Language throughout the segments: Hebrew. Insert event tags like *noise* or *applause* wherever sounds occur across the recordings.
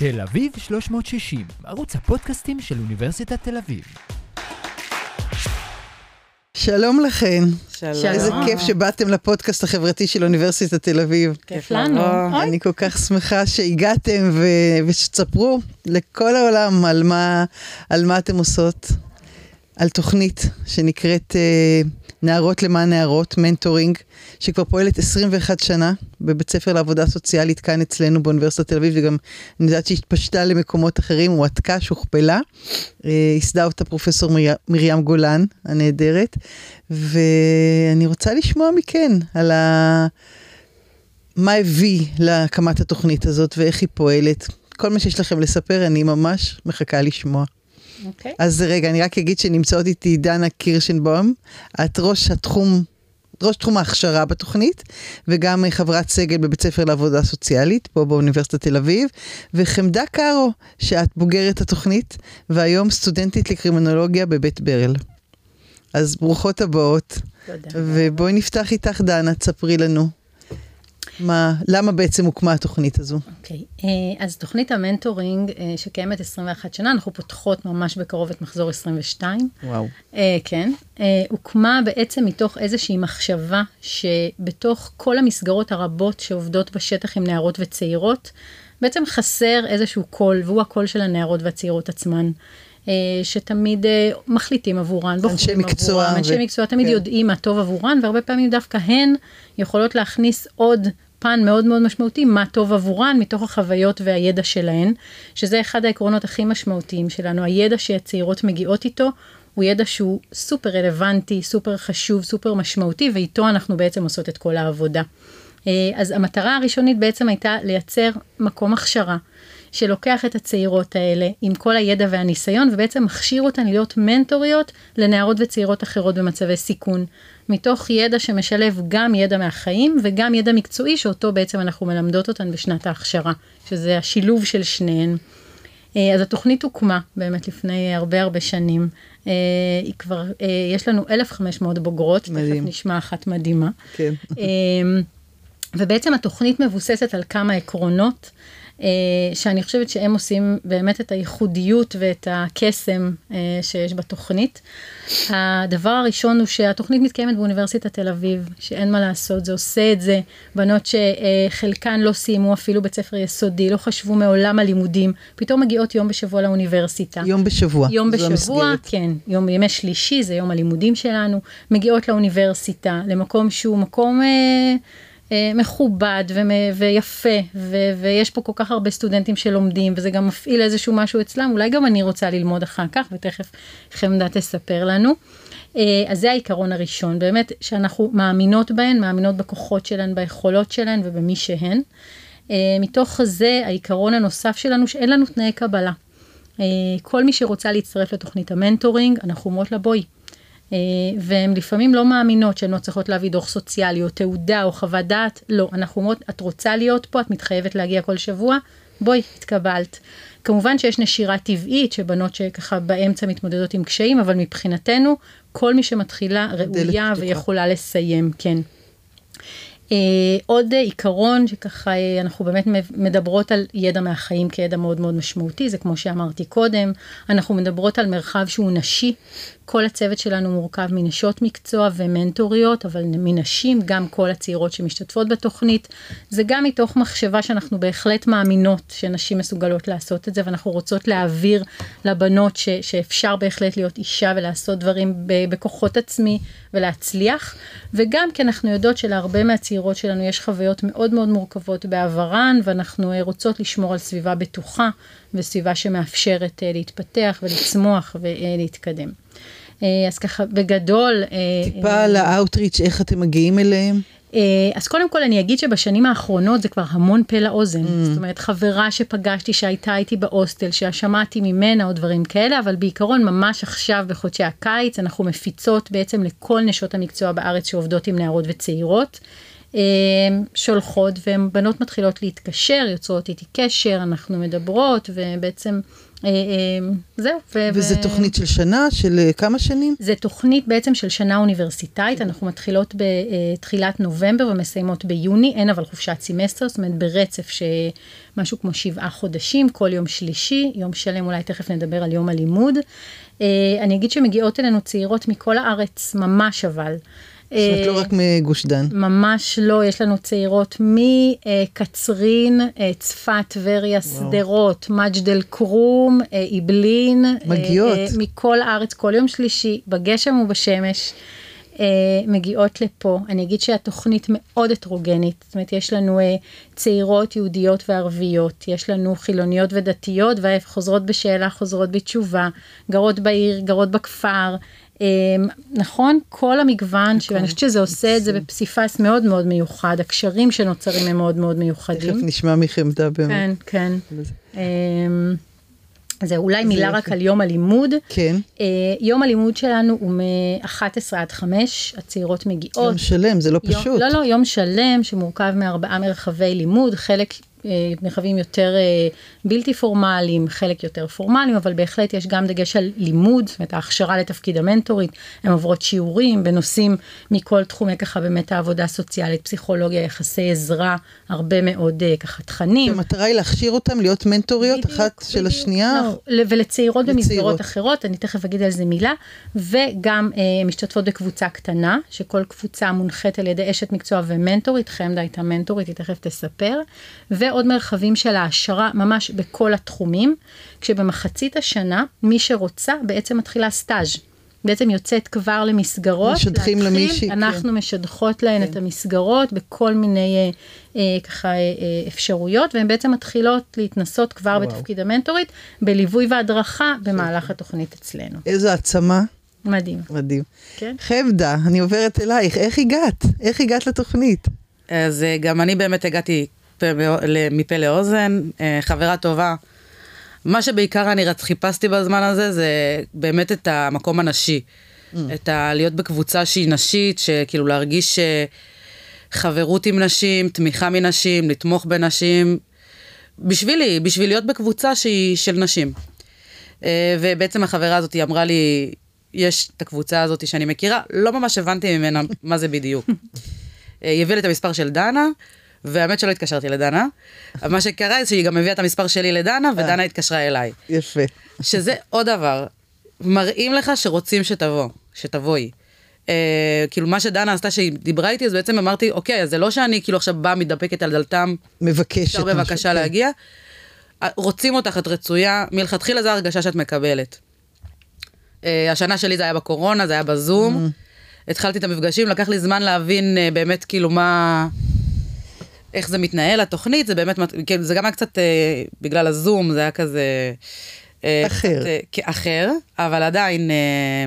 תל אביב 360, ערוץ הפודקאסטים של אוניברסיטת תל אביב. שלום לכן. שלום. איזה כיף שבאתם לפודקאסט החברתי של אוניברסיטת תל אביב. כיף לנו. אוי. אני כל כך שמחה שהגעתם ו- ושתספרו לכל העולם על מה, על מה אתם עושות. על תוכנית שנקראת אה, נערות למען נערות, מנטורינג, שכבר פועלת 21 שנה בבית ספר לעבודה סוציאלית כאן אצלנו באוניברסיטת תל אביב, וגם אני יודעת שהתפשטה למקומות אחרים, הועתקה, שוכפלה. אה, ייסדה אותה פרופסור מיר... מרים גולן הנהדרת, ואני רוצה לשמוע מכן על ה... מה הביא להקמת התוכנית הזאת ואיך היא פועלת. כל מה שיש לכם לספר, אני ממש מחכה לשמוע. אוקיי. אז רגע, אני רק אגיד שנמצאות איתי דנה קירשנבוים, את ראש התחום, ראש תחום ההכשרה בתוכנית, וגם חברת סגל בבית ספר לעבודה סוציאלית, פה באוניברסיטת תל אביב, וחמדה קארו, שאת בוגרת התוכנית, והיום סטודנטית לקרימינולוגיה בבית ברל. אז ברוכות הבאות, תודה. ובואי נפתח איתך, דנה, תספרי לנו. מה, למה בעצם הוקמה התוכנית הזו? אוקיי, אה, אז תוכנית המנטורינג אה, שקיימת 21 שנה, אנחנו פותחות ממש בקרוב את מחזור 22. וואו. אה, כן, הוקמה בעצם מתוך איזושהי מחשבה שבתוך כל המסגרות הרבות שעובדות בשטח עם נערות וצעירות, בעצם חסר איזשהו קול, והוא הקול של הנערות והצעירות עצמן. אה, שתמיד אה, מחליטים עבורן, בוחרים מקצוע עבורן, אנשי ו- מקצוע תמיד כן. יודעים מה טוב עבורן, והרבה פעמים דווקא הן יכולות להכניס עוד פן מאוד מאוד משמעותי, מה טוב עבורן, מתוך החוויות והידע שלהן, שזה אחד העקרונות הכי משמעותיים שלנו, הידע שהצעירות מגיעות איתו. הוא ידע שהוא סופר רלוונטי, סופר חשוב, סופר משמעותי, ואיתו אנחנו בעצם עושות את כל העבודה. אה, אז המטרה הראשונית בעצם הייתה לייצר מקום הכשרה, שלוקח את הצעירות האלה עם כל הידע והניסיון, ובעצם מכשיר אותן להיות מנטוריות לנערות וצעירות אחרות במצבי סיכון, מתוך ידע שמשלב גם ידע מהחיים וגם ידע מקצועי, שאותו בעצם אנחנו מלמדות אותן בשנת ההכשרה, שזה השילוב של שניהן. אה, אז התוכנית הוקמה באמת לפני הרבה הרבה שנים. אה, היא כבר, אה, יש לנו 1,500 בוגרות, מדהים. תכף נשמע אחת מדהימה. כן. ובעצם התוכנית מבוססת על כמה עקרונות, שאני חושבת שהם עושים באמת את הייחודיות ואת הקסם אה, שיש בתוכנית. הדבר הראשון הוא שהתוכנית מתקיימת באוניברסיטת תל אביב, שאין מה לעשות, זה עושה את זה. בנות שחלקן לא סיימו אפילו בית ספר יסודי, לא חשבו מעולם על לימודים, פתאום מגיעות יום בשבוע לאוניברסיטה. יום בשבוע. יום בשבוע, המסגרת. כן, יום ימי שלישי זה יום הלימודים שלנו, מגיעות לאוניברסיטה, למקום שהוא מקום אה, אה, מכובד ומ, ויפה, ויש פה כל כך הרבה סטודנטים שלומדים, וזה גם מפעיל איזשהו משהו אצלם, אולי גם אני רוצה ללמוד אחר כך, ותכף חמדה תספר לנו. אה, אז זה העיקרון הראשון, באמת שאנחנו מאמינות בהן, מאמינות בכוחות שלהן, ביכולות שלהן ובמי שהן. אה, מתוך זה העיקרון הנוסף שלנו שאין לנו תנאי קבלה. אה, כל מי שרוצה להצטרף לתוכנית המנטורינג, אנחנו אומרות לה בואי. אה, והן לפעמים לא מאמינות שהן לא צריכות להביא דוח סוציאלי או תעודה או חוות דעת, לא, אנחנו אומרות, את רוצה להיות פה, את מתחייבת להגיע כל שבוע, בואי, התקבלת. כמובן שיש נשירה טבעית, שבנות שככה באמצע מתמודדות עם קשיים, אבל מבחינתנו, כל מי שמתחילה ראויה. ויכולה לסיים, כן. Uh, עוד uh, עיקרון שככה uh, אנחנו באמת מדברות על ידע מהחיים כידע מאוד מאוד משמעותי, זה כמו שאמרתי קודם, אנחנו מדברות על מרחב שהוא נשי, כל הצוות שלנו מורכב מנשות מקצוע ומנטוריות, אבל מנשים, גם כל הצעירות שמשתתפות בתוכנית, זה גם מתוך מחשבה שאנחנו בהחלט מאמינות שנשים מסוגלות לעשות את זה, ואנחנו רוצות להעביר לבנות ש, שאפשר בהחלט להיות אישה ולעשות דברים בכוחות עצמי ולהצליח, וגם כי אנחנו יודעות שלהרבה מהצעירות שלנו יש חוויות מאוד מאוד מורכבות בעברן, ואנחנו אה, רוצות לשמור על סביבה בטוחה וסביבה שמאפשרת אה, להתפתח ולצמוח ולהתקדם. אה, אז ככה בגדול, אה, טיפה על האאוטריץ', איך אתם מגיעים אליהם? אה, אז קודם כל אני אגיד שבשנים האחרונות זה כבר המון פה לאוזן. Mm. זאת אומרת, חברה שפגשתי שהייתה איתי בהוסטל, ששמעתי ממנה או דברים כאלה, אבל בעיקרון ממש עכשיו בחודשי הקיץ אנחנו מפיצות בעצם לכל נשות המקצוע בארץ שעובדות עם נערות וצעירות. אה, שולחות והן בנות מתחילות להתקשר, יוצרות איתי קשר, אנחנו מדברות ובעצם אה, זהו. ו- וזה ו- תוכנית של שנה, של אה, כמה שנים? זה תוכנית בעצם של שנה אוניברסיטאית, אנחנו מתחילות בתחילת נובמבר ומסיימות ביוני, אין אבל חופשת סמסטר, זאת אומרת ברצף של משהו כמו שבעה חודשים, כל יום שלישי, יום שלם, אולי תכף נדבר על יום הלימוד. אה, אני אגיד שמגיעות אלינו צעירות מכל הארץ, ממש אבל. זאת אומרת, לא אה, רק מגוש דן. ממש לא, יש לנו צעירות מקצרין, אה, צפת, טבריה, שדרות, מג'דל כרום, אה, אעבלין. אה, מגיעות. מכל הארץ, כל יום שלישי, בגשם ובשמש. מגיעות לפה. אני אגיד שהתוכנית מאוד הטרוגנית, זאת אומרת יש לנו צעירות יהודיות וערביות, יש לנו חילוניות ודתיות וחוזרות בשאלה, חוזרות בתשובה, גרות בעיר, גרות בכפר. אה, נכון? כל המגוון, ואני חושבת שזה עושה את זה בפסיפס מאוד מאוד מיוחד, הקשרים שנוצרים הם מאוד מאוד תכף מיוחדים. נשמע מחמדה באמת. כן, כן. אה, זה אולי מילה יופי. רק על יום הלימוד. כן, אה, יום הלימוד שלנו הוא מ-11 עד 5, הצעירות מגיעות. יום שלם, זה לא יום- פשוט. לא, לא, יום שלם שמורכב מארבעה מרחבי לימוד, חלק אה, מרחבים יותר אה, בלתי פורמליים, חלק יותר פורמליים, אבל בהחלט יש גם דגש על לימוד, זאת אומרת ההכשרה לתפקיד המנטורית, הן עוברות שיעורים בנושאים מכל תחומי ככה באמת העבודה הסוציאלית, פסיכולוגיה, יחסי עזרה, הרבה מאוד אה, ככה תכנים. המטרה היא להכשיר אותם להיות מנטוריות בדיוק, אחת של בדיוק, השנייה. נכון, ולצעירות לצעירות. במסגרות אחרות, אני תכף אגיד על זה מילה, וגם אה, משתתפות בקבוצה קטנה, שכל קבוצה מונחית על ידי אשת מקצוע ומנטורית, חמדה הייתה מנטורית, היא תכף תספר, ועוד מרחבים של העשרה ממש בכל התחומים, כשבמחצית השנה, מי שרוצה בעצם מתחילה סטאז'. בעצם יוצאת כבר למסגרות, משדכים להתחיל, למישהי, כן. אנחנו משדכות להן את המסגרות בכל מיני אה, אה, ככה אה, אה, אפשרויות, והן בעצם מתחילות להתנסות כבר וואו. בתפקיד המנטורית, בליווי והדרכה במהלך התוכנית אצלנו. איזו העצמה, מדהים, מדהים. כן? חמדה, אני עוברת אלייך, איך הגעת? איך הגעת לתוכנית? אז אה, גם אני באמת הגעתי פה מפה לאוזן, אה, חברה טובה. מה שבעיקר אני רצ- חיפשתי בזמן הזה זה באמת את המקום הנשי. את ה... להיות בקבוצה שהיא נשית, שכאילו להרגיש אה, חברות עם נשים, תמיכה מנשים, לתמוך בנשים. בשבילי, בשביל להיות בקבוצה שהיא של נשים. אה, ובעצם החברה הזאת היא אמרה לי, יש את הקבוצה הזאת שאני מכירה, לא ממש הבנתי ממנה מה זה בדיוק. *laughs* היא הביאה לי את המספר של דנה, והאמת שלא התקשרתי לדנה. אבל מה שקרה זה שהיא גם הביאה את המספר שלי לדנה, ודנה התקשרה אליי. יפה. שזה עוד דבר, מראים לך שרוצים שתבוא, שתבואי. אה, כאילו מה שדנה עשתה שהיא דיברה איתי, אז בעצם אמרתי, אוקיי, אז זה לא שאני כאילו עכשיו באה מתדפקת על דלתם, מבקשת. אפשר בבקשה כן. להגיע. אה, רוצים אותך, את רצויה, מלכתחילה זו ההרגשה שאת מקבלת. אה, השנה שלי זה היה בקורונה, זה היה בזום. התחלתי את המפגשים, לקח לי זמן להבין אה, באמת כאילו מה... איך זה מתנהל, התוכנית, זה באמת, כאילו, זה גם היה קצת, אה, בגלל הזום, זה היה כזה... אה, אחר. קצת, אה, אחר, אבל עדיין, אה,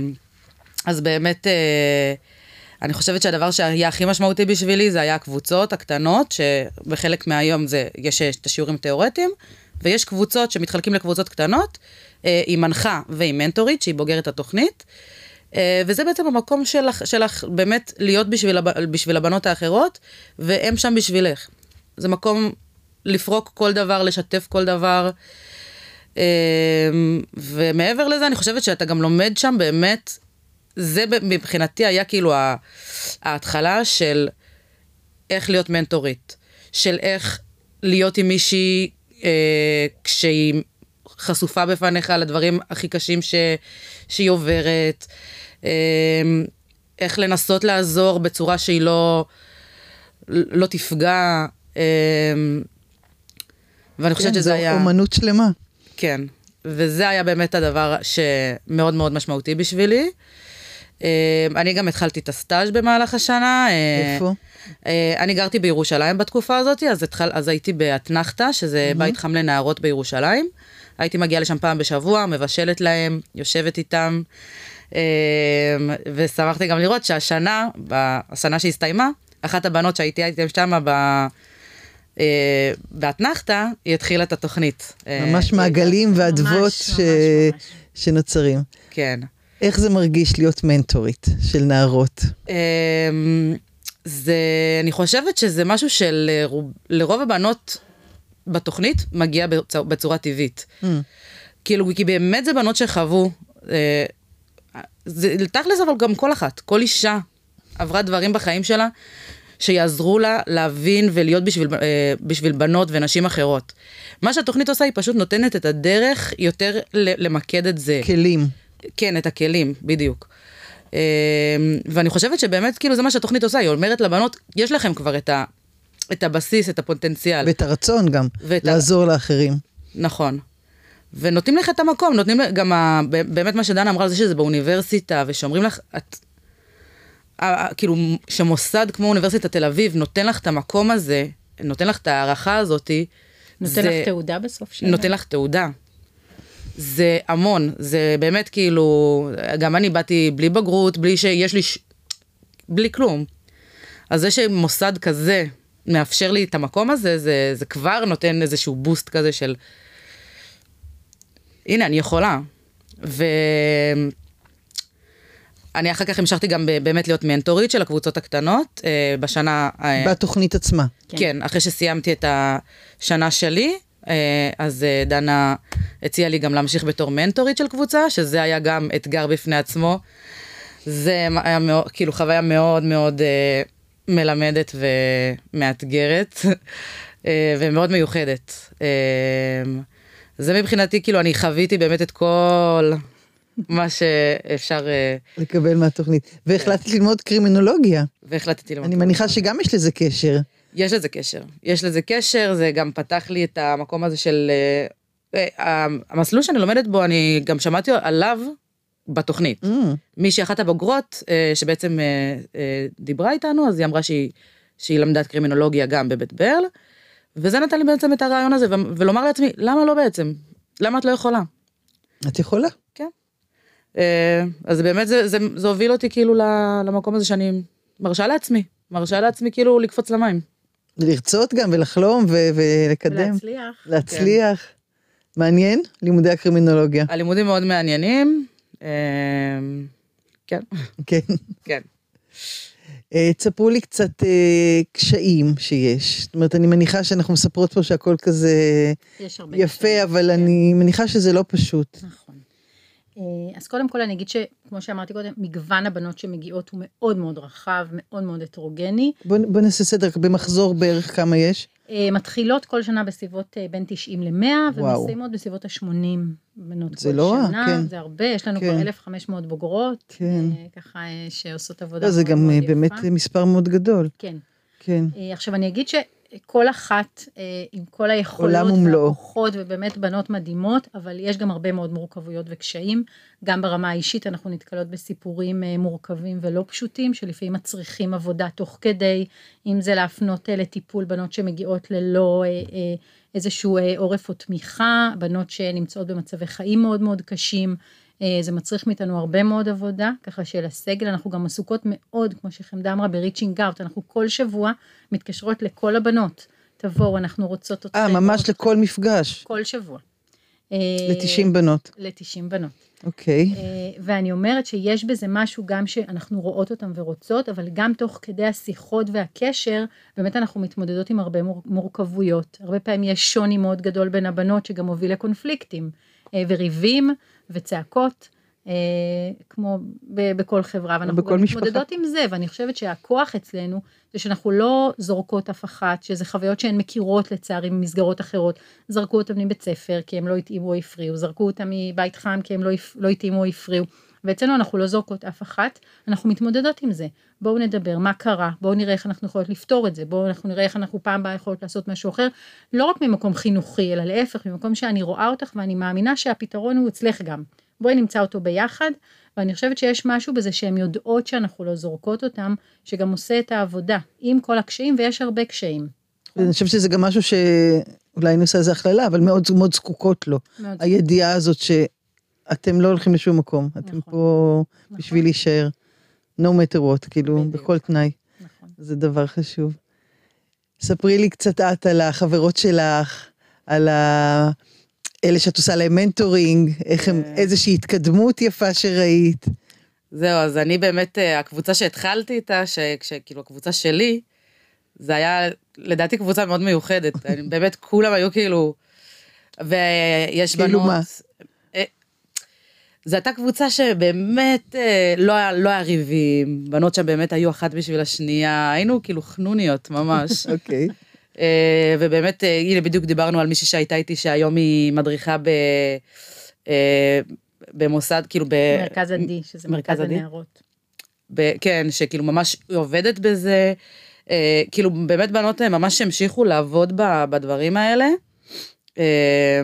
אז באמת, אה, אני חושבת שהדבר שהיה הכי משמעותי בשבילי זה היה הקבוצות הקטנות, שבחלק מהיום זה, יש אה, את השיעורים התיאורטיים, ויש קבוצות שמתחלקים לקבוצות קטנות, אה, עם מנחה ועם מנטורית, שהיא בוגרת התוכנית. אה, וזה בעצם המקום שלך, שלך באמת להיות בשביל, הב, בשביל הבנות האחרות, והם שם בשבילך. זה מקום לפרוק כל דבר, לשתף כל דבר. אה, ומעבר לזה, אני חושבת שאתה גם לומד שם באמת, זה מבחינתי היה כאילו ההתחלה של איך להיות מנטורית, של איך להיות עם מישהי אה, כשהיא חשופה בפניך על הדברים הכי קשים ש, שהיא עוברת, אה, איך לנסות לעזור בצורה שהיא לא, לא תפגע, אה, ואני חושבת כן, שזה היה... אומנות שלמה. כן, וזה היה באמת הדבר שמאוד מאוד משמעותי בשבילי. אה, אני גם התחלתי את הסטאז' במהלך השנה. אה, איפה? אה, אני גרתי בירושלים בתקופה הזאת, אז, התחל, אז הייתי באתנחתא, שזה בית חם לנערות בירושלים. הייתי מגיעה לשם פעם בשבוע, מבשלת להם, יושבת איתם. אה, ושמחתי גם לראות שהשנה, השנה שהסתיימה, אחת הבנות שהייתי איתן שם ב... אה, באתנחתא, היא התחילה את התוכנית. אה, ממש מעגלים ואדוות ש... שנוצרים. כן. איך זה מרגיש להיות מנטורית של נערות? אמ, זה, אני חושבת שזה משהו שלרוב הבנות בתוכנית מגיע בצורה, בצורה טבעית. Mm. כאילו, כי באמת זה בנות שחוו, אה, זה תכלס אבל גם כל אחת, כל אישה עברה דברים בחיים שלה שיעזרו לה להבין ולהיות בשביל, אה, בשביל בנות ונשים אחרות. מה שהתוכנית עושה, היא פשוט נותנת את הדרך יותר למקד את זה. כלים. כן, את הכלים, בדיוק. אה, ואני חושבת שבאמת, כאילו, זה מה שהתוכנית עושה, היא אומרת לבנות, יש לכם כבר את, ה, את הבסיס, את הפוטנציאל. ואת הרצון גם, ואת ה- לעזור לאחרים. נכון. ונותנים לך את המקום, נותנים לך, גם ה, באמת מה שדנה אמרה על זה שזה באוניברסיטה, ושאומרים לך, את, כאילו, שמוסד כמו אוניברסיטת תל אביב נותן לך את המקום הזה, נותן לך את ההערכה הזאתי, נותן זה- לך תעודה בסוף שלה. נותן לך תעודה. זה המון, זה באמת כאילו, גם אני באתי בלי בגרות, בלי שיש לי, ש... בלי כלום. אז זה שמוסד כזה מאפשר לי את המקום הזה, זה, זה כבר נותן איזשהו בוסט כזה של, הנה, אני יכולה. ואני אחר כך המשכתי גם באמת להיות מנטורית של הקבוצות הקטנות, אה, בשנה... אה, בתוכנית עצמה. כן. כן, אחרי שסיימתי את השנה שלי, אה, אז דנה הציעה לי גם להמשיך בתור מנטורית של קבוצה, שזה היה גם אתגר בפני עצמו. זה היה מאוד, כאילו חוויה מאוד מאוד מלמדת ומאתגרת, ומאוד מיוחדת. זה מבחינתי, כאילו, אני חוויתי באמת את כל מה שאפשר, אה, לקבל מהתוכנית. והחלטת ללמוד קרימינולוגיה. והחלטתי ללמוד. אני מניחה שגם יש לזה קשר. יש לזה קשר. יש לזה קשר, זה גם פתח לי את המקום הזה של... אה, אה, המסלול שאני לומדת בו, אני גם שמעתי עליו בתוכנית. Mm, מישהי אחת הבוגרות, שבעצם דיברה איתנו, אז היא אמרה שהיא, שהיא למדה קרימינולוגיה גם בבית ברל, וזה נתן לי בעצם את הרעיון הזה, ו- ולומר לעצמי, למה לא בעצם? למה את לא יכולה? את יכולה. כן. אה, אז באמת זה, זה, זה הוביל אותי כאילו ל- למקום הזה שאני מרשה לעצמי, מרשה לעצמי כאילו לקפוץ למים. לרצות גם ולחלום ו- ולקדם. להצליח. להצליח. מעניין, לימודי הקרימינולוגיה. הלימודים מאוד מעניינים. אה, כן, כן. כן. אה, תספרו לי קצת אה, קשיים שיש. זאת אומרת, אני מניחה שאנחנו מספרות פה שהכל כזה יפה, קשיים, אבל כן. אני מניחה שזה לא פשוט. נכון. אה, אז קודם כל אני אגיד שכמו שאמרתי קודם, מגוון הבנות שמגיעות הוא מאוד מאוד רחב, מאוד מאוד הטרוגני. בוא, בוא נעשה סדר, במחזור בערך כמה יש? אה, מתחילות כל שנה בסביבות אה, בין 90 ל-100, וואו. ומסיימות בסביבות ה-80 בנות זה כל לא רע, שנה. כן. זה הרבה, יש לנו כן. כבר 1,500 בוגרות, כן. אה, ככה שעושות עבודה לא, זה מאוד גם מאוד אה, יפה. באמת מספר מאוד גדול. כן. כן. עכשיו אני אגיד שכל אחת אה, עם כל היכולות. והכוחות ובאמת בנות מדהימות, אבל יש גם הרבה מאוד מורכבויות וקשיים. גם ברמה האישית אנחנו נתקלות בסיפורים אה, מורכבים ולא פשוטים, שלפעמים מצריכים עבודה תוך כדי, אם זה להפנות אה, לטיפול בנות שמגיעות ללא איזשהו עורף או תמיכה, בנות שנמצאות במצבי חיים מאוד מאוד קשים. אה, זה מצריך מאיתנו הרבה מאוד עבודה, ככה שלסגל אנחנו גם עסוקות מאוד, כמו שחמדה אמרה, בריצ'ינג אאוט, אנחנו כל שבוע מתקשרות לכל הבנות, תבואו, אנחנו רוצות אתכם. אה, ממש לכל מפגש. כל שבוע. ל-90 בנות. ל-90 בנות. אוקיי. אה, ואני אומרת שיש בזה משהו גם שאנחנו רואות אותם ורוצות, אבל גם תוך כדי השיחות והקשר, באמת אנחנו מתמודדות עם הרבה מור- מורכבויות. הרבה פעמים יש שוני מאוד גדול בין הבנות שגם מוביל לקונפליקטים, אה, וריבים וצעקות. אה, כמו בכל חברה, ואנחנו גם. מתמודדות עם זה, ואני חושבת שהכוח אצלנו זה שאנחנו לא זורקות אף אחת, שזה חוויות שהן מכירות לצערי ממסגרות אחרות, זרקו אותם מבית ספר כי הם לא התאימו או הפריעו, זרקו אותם מבית חם כי הם לא, לא התאימו או הפריעו, ואצלנו אנחנו לא זורקות אף אחת, אנחנו מתמודדות עם זה. בואו נדבר, מה קרה, בואו נראה איך אנחנו יכולות לפתור את זה, בואו אנחנו נראה איך אנחנו פעם הבאה יכולות לעשות משהו אחר, לא רק ממקום חינוכי, אלא להפך, ממקום שאני רואה אותך ואני מאמינה שהפתרון הוא אצלך גם. בואי נמצא אותו ביחד, ואני חושבת שיש משהו בזה שהן יודעות שאנחנו לא זורקות אותם, שגם עושה את העבודה, עם כל הקשיים, ויש הרבה קשיים. אני חושבת שזה גם משהו שאולי נעשה איזה הכללה, אבל מאוד מאוד זקוקות לו. מאוד הידיעה הזאת שאתם לא הולכים לשום מקום, אתם נכון. פה נכון. בשביל להישאר. no matter what, כאילו, בדיוק. בכל תנאי. נכון. זה דבר חשוב. ספרי לי קצת את על החברות שלך, על ה... אלה שאת עושה להם מנטורינג, איך הם, אה. איזושהי התקדמות יפה שראית. זהו, אז אני באמת, אה, הקבוצה שהתחלתי איתה, שכאילו הקבוצה שלי, זה היה לדעתי קבוצה מאוד מיוחדת. *laughs* באמת כולם היו כאילו, ויש כאילו בנות... מה? זו הייתה קבוצה שבאמת אה, לא היה, לא היה ריבים, בנות שם באמת היו אחת בשביל השנייה, היינו כאילו חנוניות ממש. *laughs* אוקיי. אה, ובאמת, אה, הנה בדיוק דיברנו על מישהי שהייתה איתי שהיום היא מדריכה ב... במוסד, כאילו ב... מרכז עדי, שזה מרכז? הנערות. ב... כן, שכאילו ממש היא עובדת בזה, אה, כאילו באמת בנות ממש המשיכו לעבוד ב... בדברים האלה. אה,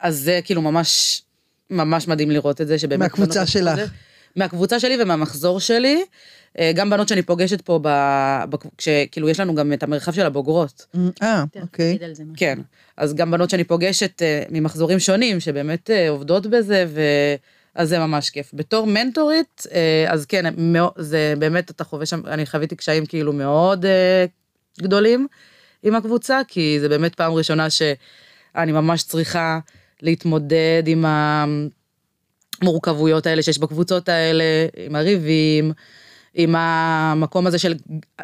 אז זה כאילו ממש, ממש מדהים לראות את זה, שבאמת... מהקבוצה שלך. זה. מהקבוצה שלי ומהמחזור שלי. אה, גם בנות שאני פוגשת פה, ב... ב... כשכאילו יש לנו גם את המרחב של הבוגרות. אה, אוקיי. כן, אז גם בנות שאני פוגשת אה, ממחזורים שונים, שבאמת אה, עובדות בזה, ו... אז זה ממש כיף. בתור מנטורית, אז כן, זה באמת, אתה חווה שם, אני חוויתי קשיים כאילו מאוד גדולים עם הקבוצה, כי זה באמת פעם ראשונה שאני ממש צריכה להתמודד עם המורכבויות האלה שיש בקבוצות האלה, עם הריבים. עם המקום הזה של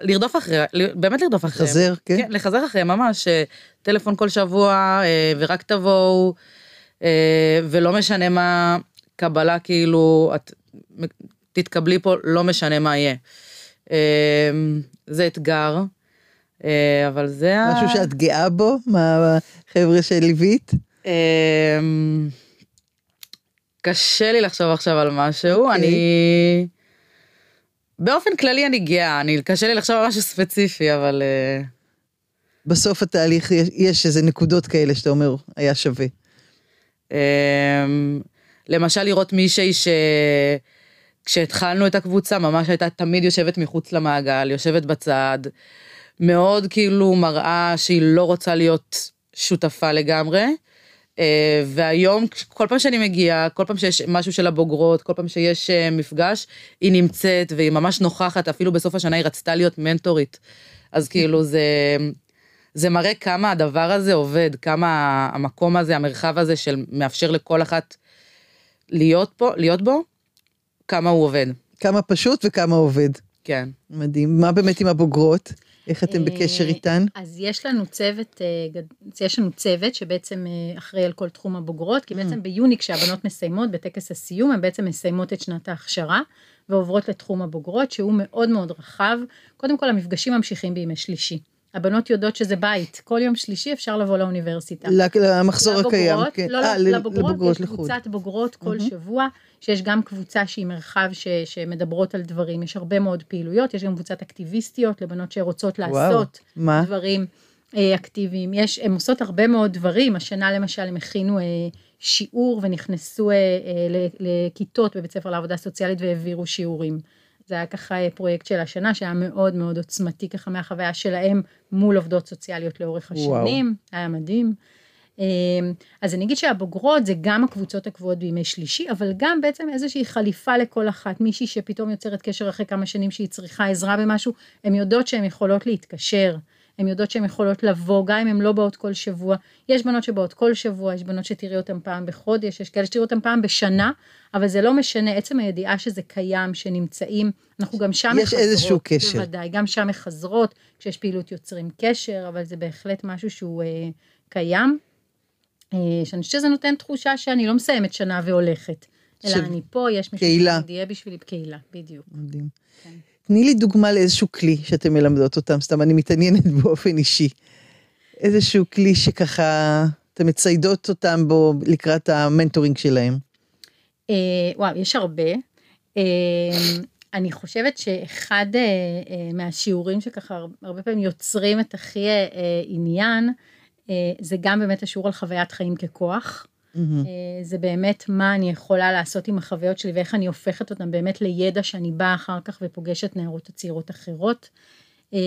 לרדוף אחרי, באמת לרדוף אחריהם. חזר, כן. כן, לחזר אחריהם ממש, אה, טלפון כל שבוע, אה, ורק תבואו, אה, ולא משנה מה קבלה, כאילו, את תתקבלי פה, לא משנה מה יהיה. זה אתגר, אבל זה ה... משהו שאת גאה בו, מהחבר'ה שליווית? אה, קשה לי לחשוב עכשיו על משהו, אוקיי. אני... באופן כללי אני גאה, אני, קשה לי לחשוב על משהו ספציפי, אבל... אה, בסוף התהליך יש- יש איזה נקודות כאלה שאתה אומר, היה שווה. אמ, למשל לראות מישהי שכשהתחלנו את הקבוצה ממש הייתה תמיד יושבת מחוץ למעגל, יושבת בצד, מאוד כאילו מראה שהיא לא רוצה להיות שותפה לגמרי. אה, והיום כל פעם שאני מגיעה, כל פעם שיש משהו של הבוגרות, כל פעם שיש אה, מפגש, היא נמצאת והיא ממש נוכחת, אפילו בסוף השנה היא רצתה להיות מנטורית. אז כאילו זה, זה מראה כמה הדבר הזה עובד, כמה המקום הזה, המרחב הזה של מאפשר לכל אחת להיות פה, להיות בו, כמה הוא עובד. כמה פשוט וכמה עובד. כן. מדהים. מה באמת עם הבוגרות? איך אתם בקשר אה, איתן? אז יש לנו צוות, אה, יש לנו צוות שבעצם אה, אחראי על כל תחום הבוגרות, כי בעצם ביוני כשהבנות מסיימות בטקס הסיום, הן בעצם מסיימות את שנת ההכשרה ועוברות לתחום הבוגרות, שהוא מאוד מאוד רחב. קודם כל המפגשים ממשיכים בימי שלישי. הבנות יודעות שזה בית, כל יום שלישי אפשר לבוא לאוניברסיטה. למחזור הקיים. לבוגרות, כן. לא, אה, לא, ל- לבוגרות, יש. קבוצת בוגרות כל שבוע, שיש גם קבוצה שהיא מרחב ש, שמדברות על דברים, יש הרבה מאוד פעילויות, יש גם קבוצת אקטיביסטיות לבנות שרוצות וואו, לעשות מה? דברים אה, אקטיביים, יש, הן עושות הרבה מאוד דברים, השנה למשל הם הכינו אה, שיעור ונכנסו אה, אה, לכיתות בבית ספר לעבודה סוציאלית והעבירו שיעורים. זה היה ככה אה, פרויקט של השנה שהיה מאוד מאוד עוצמתי ככה מהחוויה שלהם מול עובדות סוציאליות לאורך וואו. השנים, היה מדהים. אמ, אז אני אגיד שהבוגרות זה גם הקבוצות הקבועות בימי שלישי, אבל גם בעצם איזושהי חליפה לכל אחת, מישהי שפתאום יוצרת קשר אחרי כמה שנים שהיא צריכה עזרה במשהו, הן יודעות שהן יכולות להתקשר, הן יודעות שהן יכולות לבוא, גם אם הן לא באות כל שבוע. יש בנות שבאות כל שבוע, יש בנות שתראי אותן פעם בחודש, יש כאלה שתראי אותן פעם בשנה, אבל זה לא משנה, עצם הידיעה שזה קיים, שנמצאים, אנחנו גם שם יש איזשהו קשר. בוודאי, גם שם מחזרות, כשיש פעילות יוצרים קשר, אבל זה בהחלט משהו שהוא אה, קיים. אה, שאני חושבת שזה נותן תחושה שאני לא מסיימת שנה והולכת, אלא של אני פה, יש מישהו. שיהיה בשבילי קהילה, בדיוק. מדהים. כן. תני לי דוגמה לאיזשהו כלי שאתם מלמדות אותם, סתם אני מתעניינת *laughs* באופן אישי. איזשהו כלי שככה, אתם מציידות אותם בו לקראת המנטורינג שלהם. אה, וואו, יש הרבה. אה, אני חושבת שאחד אה, אה, מהשיעורים שככה הר- הרבה פעמים יוצרים את הכי אה, עניין, אה, זה גם באמת השיעור על חוויית חיים ככוח. מהמם. אה, זה באמת מה אני יכולה לעשות עם החוויות שלי ואיך אני הופכת אותן באמת לידע שאני באה אחר כך ופוגשת נערות הצעירות אחרות. אה,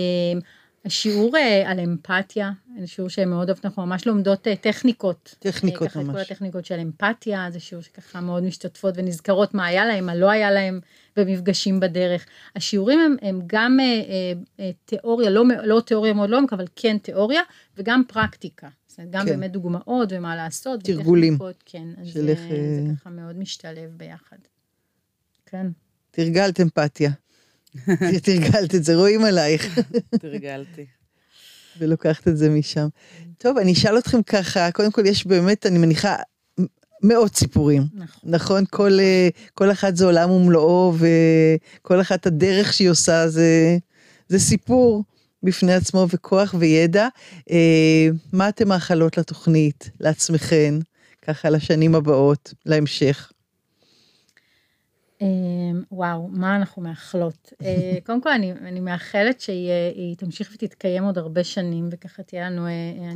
השיעור אה, על אמפתיה, זה שיעור שמאוד אוהבת, אנחנו ממש לומדות טכניקות. טכניקות ככה את כל ממש. הטכניקות של אמפתיה, זה שיעור שככה מאוד משתתפות ונזכרות מה היה להם, מה לא היה להם במפגשים בדרך. השיעורים הם, הם גם אה, אה, תיאוריה, לא, לא תיאוריה מאוד לעומק, אבל כן תיאוריה, וגם פרקטיקה. אומרת, גם כן. באמת דוגמאות ומה לעשות. תרגולים. וטכניקות, כן, אז של זה, איך, אה, זה ככה מאוד משתלב ביחד. כן. תרגלת אמפתיה. *laughs* תרגלת את זה, רואים עלייך. *laughs* תרגלתי. ולוקחת את זה משם. טוב, אני אשאל אתכם ככה, קודם כל יש באמת, אני מניחה, מאות סיפורים. נכון. נכון? כל, אה, כל אחת זה עולם ומלואו, וכל אחת הדרך שהיא עושה זה, זה סיפור בפני עצמו וכוח וידע. אה, מה אתם מאחלות לתוכנית, לעצמכן, ככה לשנים הבאות, להמשך? אה, וואו, מה אנחנו מאחלות? אה, *laughs* קודם כל, אני, אני מאחלת שהיא אה, תמשיך ותתקיים עוד הרבה שנים, וככה תהיה לנו...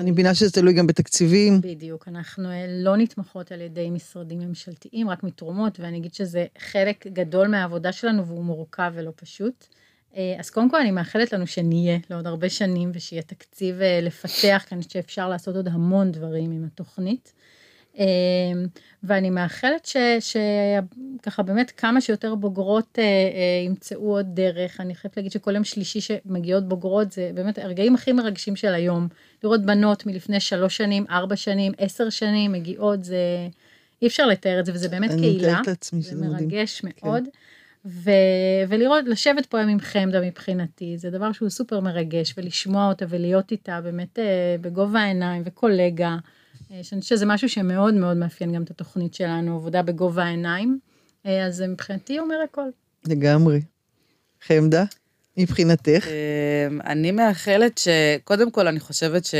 אני מבינה שזה תלוי גם בתקציבים. בדיוק, אנחנו לא נתמכות על ידי משרדים ממשלתיים, רק מתרומות, ואני אגיד שזה חלק גדול מהעבודה שלנו והוא מורכב ולא פשוט. אה, אז קודם כל אני מאחלת לנו שנהיה לעוד הרבה שנים ושיהיה תקציב אה, לפתח, כי אני חושבת שאפשר לעשות עוד המון דברים עם התוכנית. אה, ואני מאחלת שככה באמת כמה שיותר בוגרות ימצאו עוד דרך. אני חייבת להגיד שכל יום שלישי שמגיעות בוגרות זה באמת הרגעים הכי מרגשים של היום. לראות בנות מלפני שלוש שנים, ארבע שנים, עשר שנים מגיעות, זה אי אפשר לתאר את זה, וזה באמת אני קהילה. מתארת לעצמי זה שזה מדהים. מרגש מאוד. ו... ולראות, לשבת פה עם חמדה מבחינתי, זה דבר שהוא סופר מרגש, ולשמוע אותה ולהיות איתה באמת אה, בגובה העיניים וקולגה, אה, שאני חושבת שזה משהו שמאוד מאוד מאפיין גם את התוכנית שלנו, עבודה בגובה העיניים, אה, אז זה מבחינתי אומר הכל. לגמרי. חמדה, מבחינתך? אמ, אני מאחלת שקודם כל אני חושבת ש...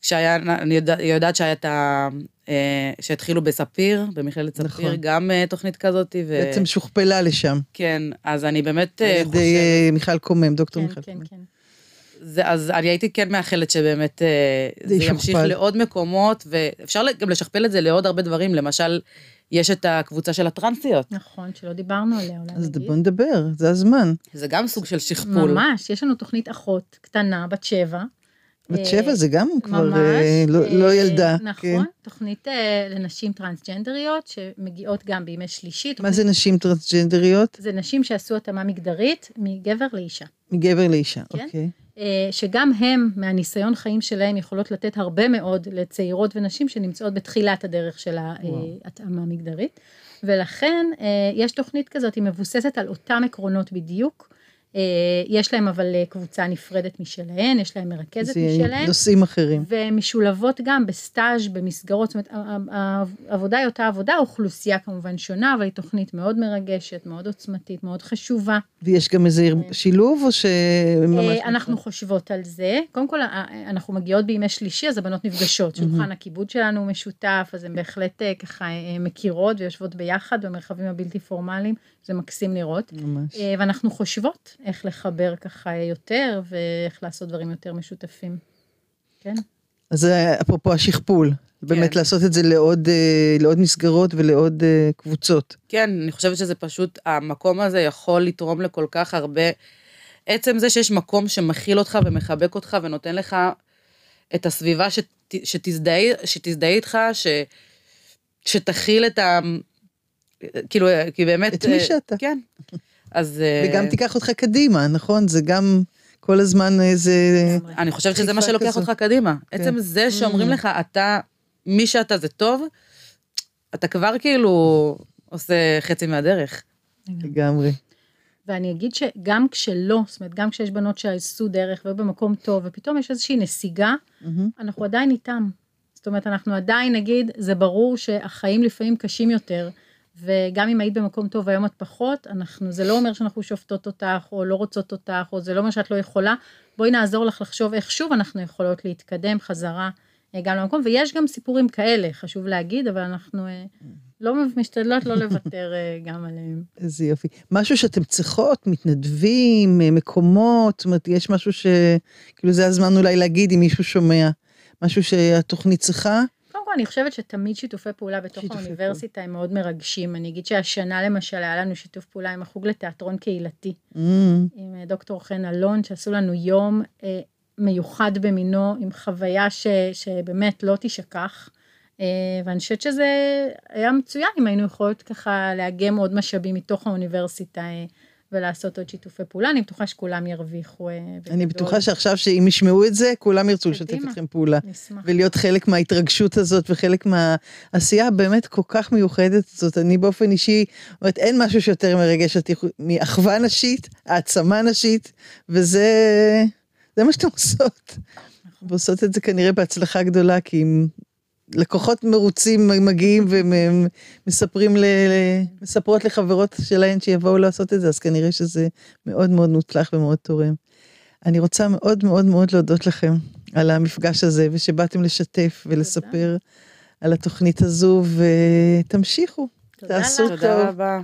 כשהיה, אני יודע, יודעת שהיה את ה... אה, שהתחילו בספיר, במכללת ספיר, נכון. גם אה, תוכנית כזאת, ו... בעצם שוכפלה לשם. כן, אז אני באמת על אה, ידי חושבת... אה, מיכל קומם, דוקטור כן, מיכל כן, קומם. כן. זה, אז אני הייתי כן מאחלת שבאמת זה זה ימשיך. לעוד מקומות, ואפשר גם לשכפל את זה לעוד הרבה דברים, למשל, יש את הקבוצה של הטרנסיות, נכון, שלא דיברנו עליה, אולי אז נגיד. בוא נדבר, זה הזמן. זה גם סוג של שכפול. ממש, יש לנו תוכנית אחות קטנה, בת שבע. בת אה, שבע זה גם כבר ממש, אה, לא- אה, לא ילדה. נכון, כן. תוכנית אה, לנשים טרנסג'נדריות שמגיעות גם בימי שלישי. מה זה נשים טרנסג'נדריות? זה נשים שעשו התאמה מגדרית מגבר לאישה. מגבר לאישה, כן. אוקיי. אה, שגם הם, מהניסיון חיים שלהם, יכולות לתת הרבה מאוד לצעירות ונשים שנמצאות בתחילת הדרך של. ההתאמה המגדרית. ולכן אה, יש תוכנית כזאת, היא מבוססת על אותם עקרונות בדיוק. אה, יש להם אבל אה, קבוצה נפרדת משלהן, יש להם מרכזת זה משלהן. נושאים אחרים. ומשולבות גם בסטאז' במסגרות, זאת אומרת, העבודה היא אותה עבודה, האוכלוסייה כמובן שונה, אבל היא תוכנית מאוד מרגשת, מאוד עוצמתית, מאוד חשובה. ויש גם איזה שילוב או שממש... אה, אנחנו חושבות על זה. קודם כל, אה, אנחנו מגיעות בימי שלישי, אז הבנות נפגשות. שולחן הכיבוד שלנו משותף, אז הן בהחלט אה, ככה אה, מכירות ויושבות ביחד במרחבים הבלתי פורמליים, זה מקסים לראות. ממש. אה, ואנחנו חושבות איך לחבר ככה יותר, ואיך לעשות דברים יותר משותפים. כן? אז זה אפרופו השכפול, באמת כן. לעשות את זה לעוד, אה, לעוד מסגרות ולעוד אה, קבוצות. כן, אני חושבת שזה פשוט, המקום הזה יכול לתרום לכל כך הרבה. עצם זה שיש מקום שמכיל אותך ומחבק אותך ונותן לך את הסביבה שת, שתזדהה, שתזדהה איתך, ש, שתכיל את ה... כאילו, כי באמת... את מי אה, שאתה. כן. אז... *laughs* אה, וגם תיקח אותך קדימה, נכון? זה גם כל הזמן איזה... אני חושבת שזה מה שלוקח כזו. אותך קדימה. כן. עצם זה שאומרים Mm. לך, אתה, מי שאתה זה טוב, אתה כבר כאילו עושה חצי מהדרך. לגמרי. ואני אגיד שגם כשלא, זאת אומרת, גם כשיש בנות שעשו דרך והיו במקום טוב, ופתאום יש איזושהי נסיגה. אנחנו עדיין איתם. זאת אומרת, אנחנו עדיין נגיד, זה ברור שהחיים לפעמים קשים יותר, וגם אם היית במקום טוב והיום את פחות, אנחנו, זה לא אומר שאנחנו שופטות אותך, או לא רוצות אותך, או זה לא אומר שאת לא יכולה, בואי נעזור לך לחשוב איך שוב אנחנו יכולות להתקדם חזרה אה, גם למקום, ויש גם סיפורים כאלה, חשוב להגיד, אבל אנחנו אה, לא משתדלות לא לוותר אה, גם עליהם. איזה יופי. משהו שאתם צריכות, מתנדבים, מקומות, זאת אומרת, יש משהו ש... כאילו זה הזמן אולי להגיד אם מישהו שומע. משהו שהתוכנית צריכה? אני חושבת שתמיד שיתופי פעולה בתוך שיתופי האוניברסיטה הם מאוד מרגשים. אני אגיד שהשנה למשל היה לנו שיתוף פעולה עם החוג לתיאטרון קהילתי, Mm, עם אה, דוקטור חן אלון, שעשו לנו יום אה, מיוחד במינו, עם חוויה ש, שבאמת לא תשכח. אה, ואני חושבת שזה היה מצוין אם היינו יכולות ככה לאגם עוד משאבים מתוך האוניברסיטה אה, ולעשות עוד שיתופי פעולה. אני בטוחה שכולם ירוויחו. אה, אני. בטוחה שעכשיו שאם ישמעו את זה, כולם ירצו לשתף. איתכם פעולה. נשמח. ולהיות חלק מההתרגשות הזאת וחלק מהעשייה הבאמת כל כך מיוחדת הזאת. אני באופן אישי, אומרת, אין משהו שיותר מרגש אותי מאחווה נשית, העצמה נשית, וזה זה מה שאתם עושות. נכון. ועושות את זה כנראה בהצלחה גדולה, כי אם לקוחות מרוצים מגיעים ומספרים, ל, מספרות לחברות שלהן שיבואו לעשות את זה, אז כנראה שזה מאוד מאוד מוצלח ומאוד תורם. אני רוצה מאוד מאוד מאוד להודות לכם על המפגש הזה, ושבאתם לשתף ולספר על התוכנית הזו, ותמשיכו, תודה תעשו לך. טוב. תודה רבה.